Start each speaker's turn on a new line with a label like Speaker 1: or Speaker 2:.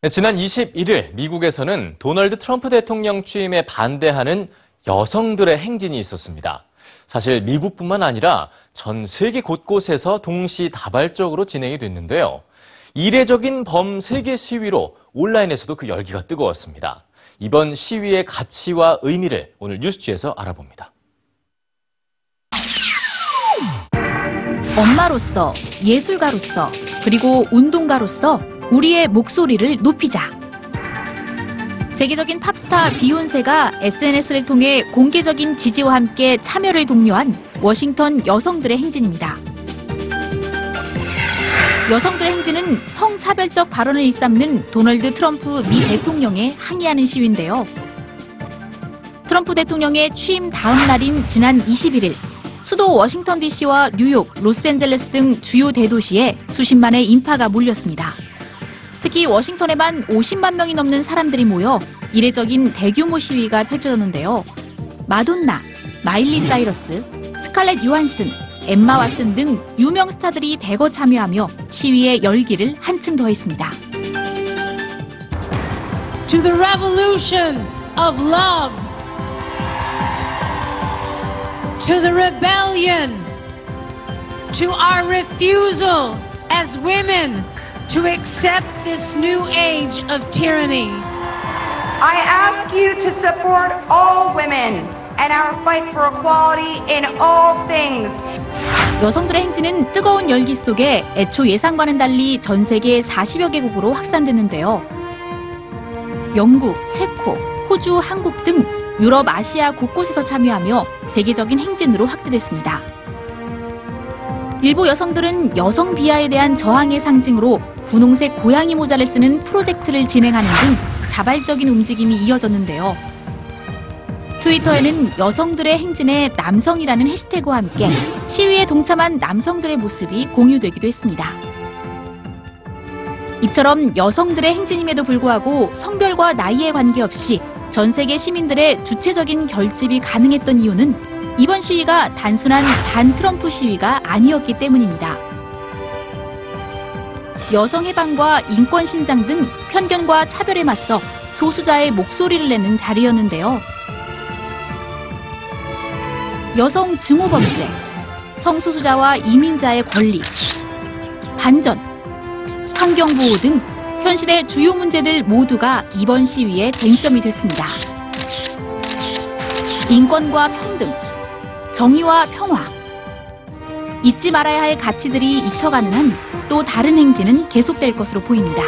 Speaker 1: 네, 지난 21일 미국에서는 도널드 트럼프 대통령 취임에 반대하는 여성들의 행진이 있었습니다. 사실 미국뿐만 아니라 전 세계 곳곳에서 동시다발적으로 진행이 됐는데요. 이례적인 범세계 시위로 온라인에서도 그 열기가 뜨거웠습니다. 이번 시위의 가치와 의미를 오늘 뉴스지에서 알아봅니다.
Speaker 2: 엄마로서, 예술가로서, 그리고 운동가로서 우리의 목소리를 높이자. 세계적인 팝스타 비욘세가 SNS를 통해 공개적인 지지와 함께 참여를 독려한 워싱턴 여성들의 행진입니다. 여성들의 행진은 성차별적 발언을 일삼는 도널드 트럼프 미 대통령에 항의하는 시위인데요. 트럼프 대통령의 취임 다음 날인 지난 21일 수도 워싱턴 DC와 뉴욕, 로스앤젤레스 등 주요 대도시에 수십만의 인파가 몰렸습니다. 특히 워싱턴에만 50만 명이 넘는 사람들이 모여 이례적인 대규모 시위가 펼쳐졌는데요. 마돈나, 마일리 사이러스, 스칼렛 요한슨, 엠마 왓슨 등 유명 스타들이 대거 참여하며 시위의 열기를 한층 더했습니다.
Speaker 3: to the revolution of love, to the rebellion, to our refusal as women to accept this new age of tyranny.
Speaker 4: I ask you to support all women and our fight for equality in all things.
Speaker 2: 여성들의 행진은 뜨거운 열기 속에 애초 예상과는 달리 전 세계 40여 개국으로 확산됐는데요. 영국, 체코, 호주, 한국 등 유럽, 아시아 곳곳에서 참여하며 세계적인 행진으로 확대됐습니다. 일부 여성들은 여성 비하에 대한 저항의 상징으로 분홍색 고양이 모자를 쓰는 프로젝트를 진행하는 등 자발적인 움직임이 이어졌는데요. 트위터에는 여성들의 행진에 남성이라는 해시태그와 함께 시위에 동참한 남성들의 모습이 공유되기도 했습니다. 이처럼 여성들의 행진임에도 불구하고 성별과 나이에 관계없이 전 세계 시민들의 주체적인 결집이 가능했던 이유는 이번 시위가 단순한 반 트럼프 시위가 아니었기 때문입니다. 여성 해방과 인권 신장 등 편견과 차별에 맞서 소수자의 목소리를 내는 자리였는데요. 여성 증오 범죄, 성소수자와 이민자의 권리, 반전, 환경보호 등 현실의 주요 문제들 모두가 이번 시위의 쟁점이 됐습니다. 인권과 평등, 정의와 평화, 잊지 말아야 할 가치들이 잊혀가는 한 또 다른 행진은 계속될 것으로 보입니다.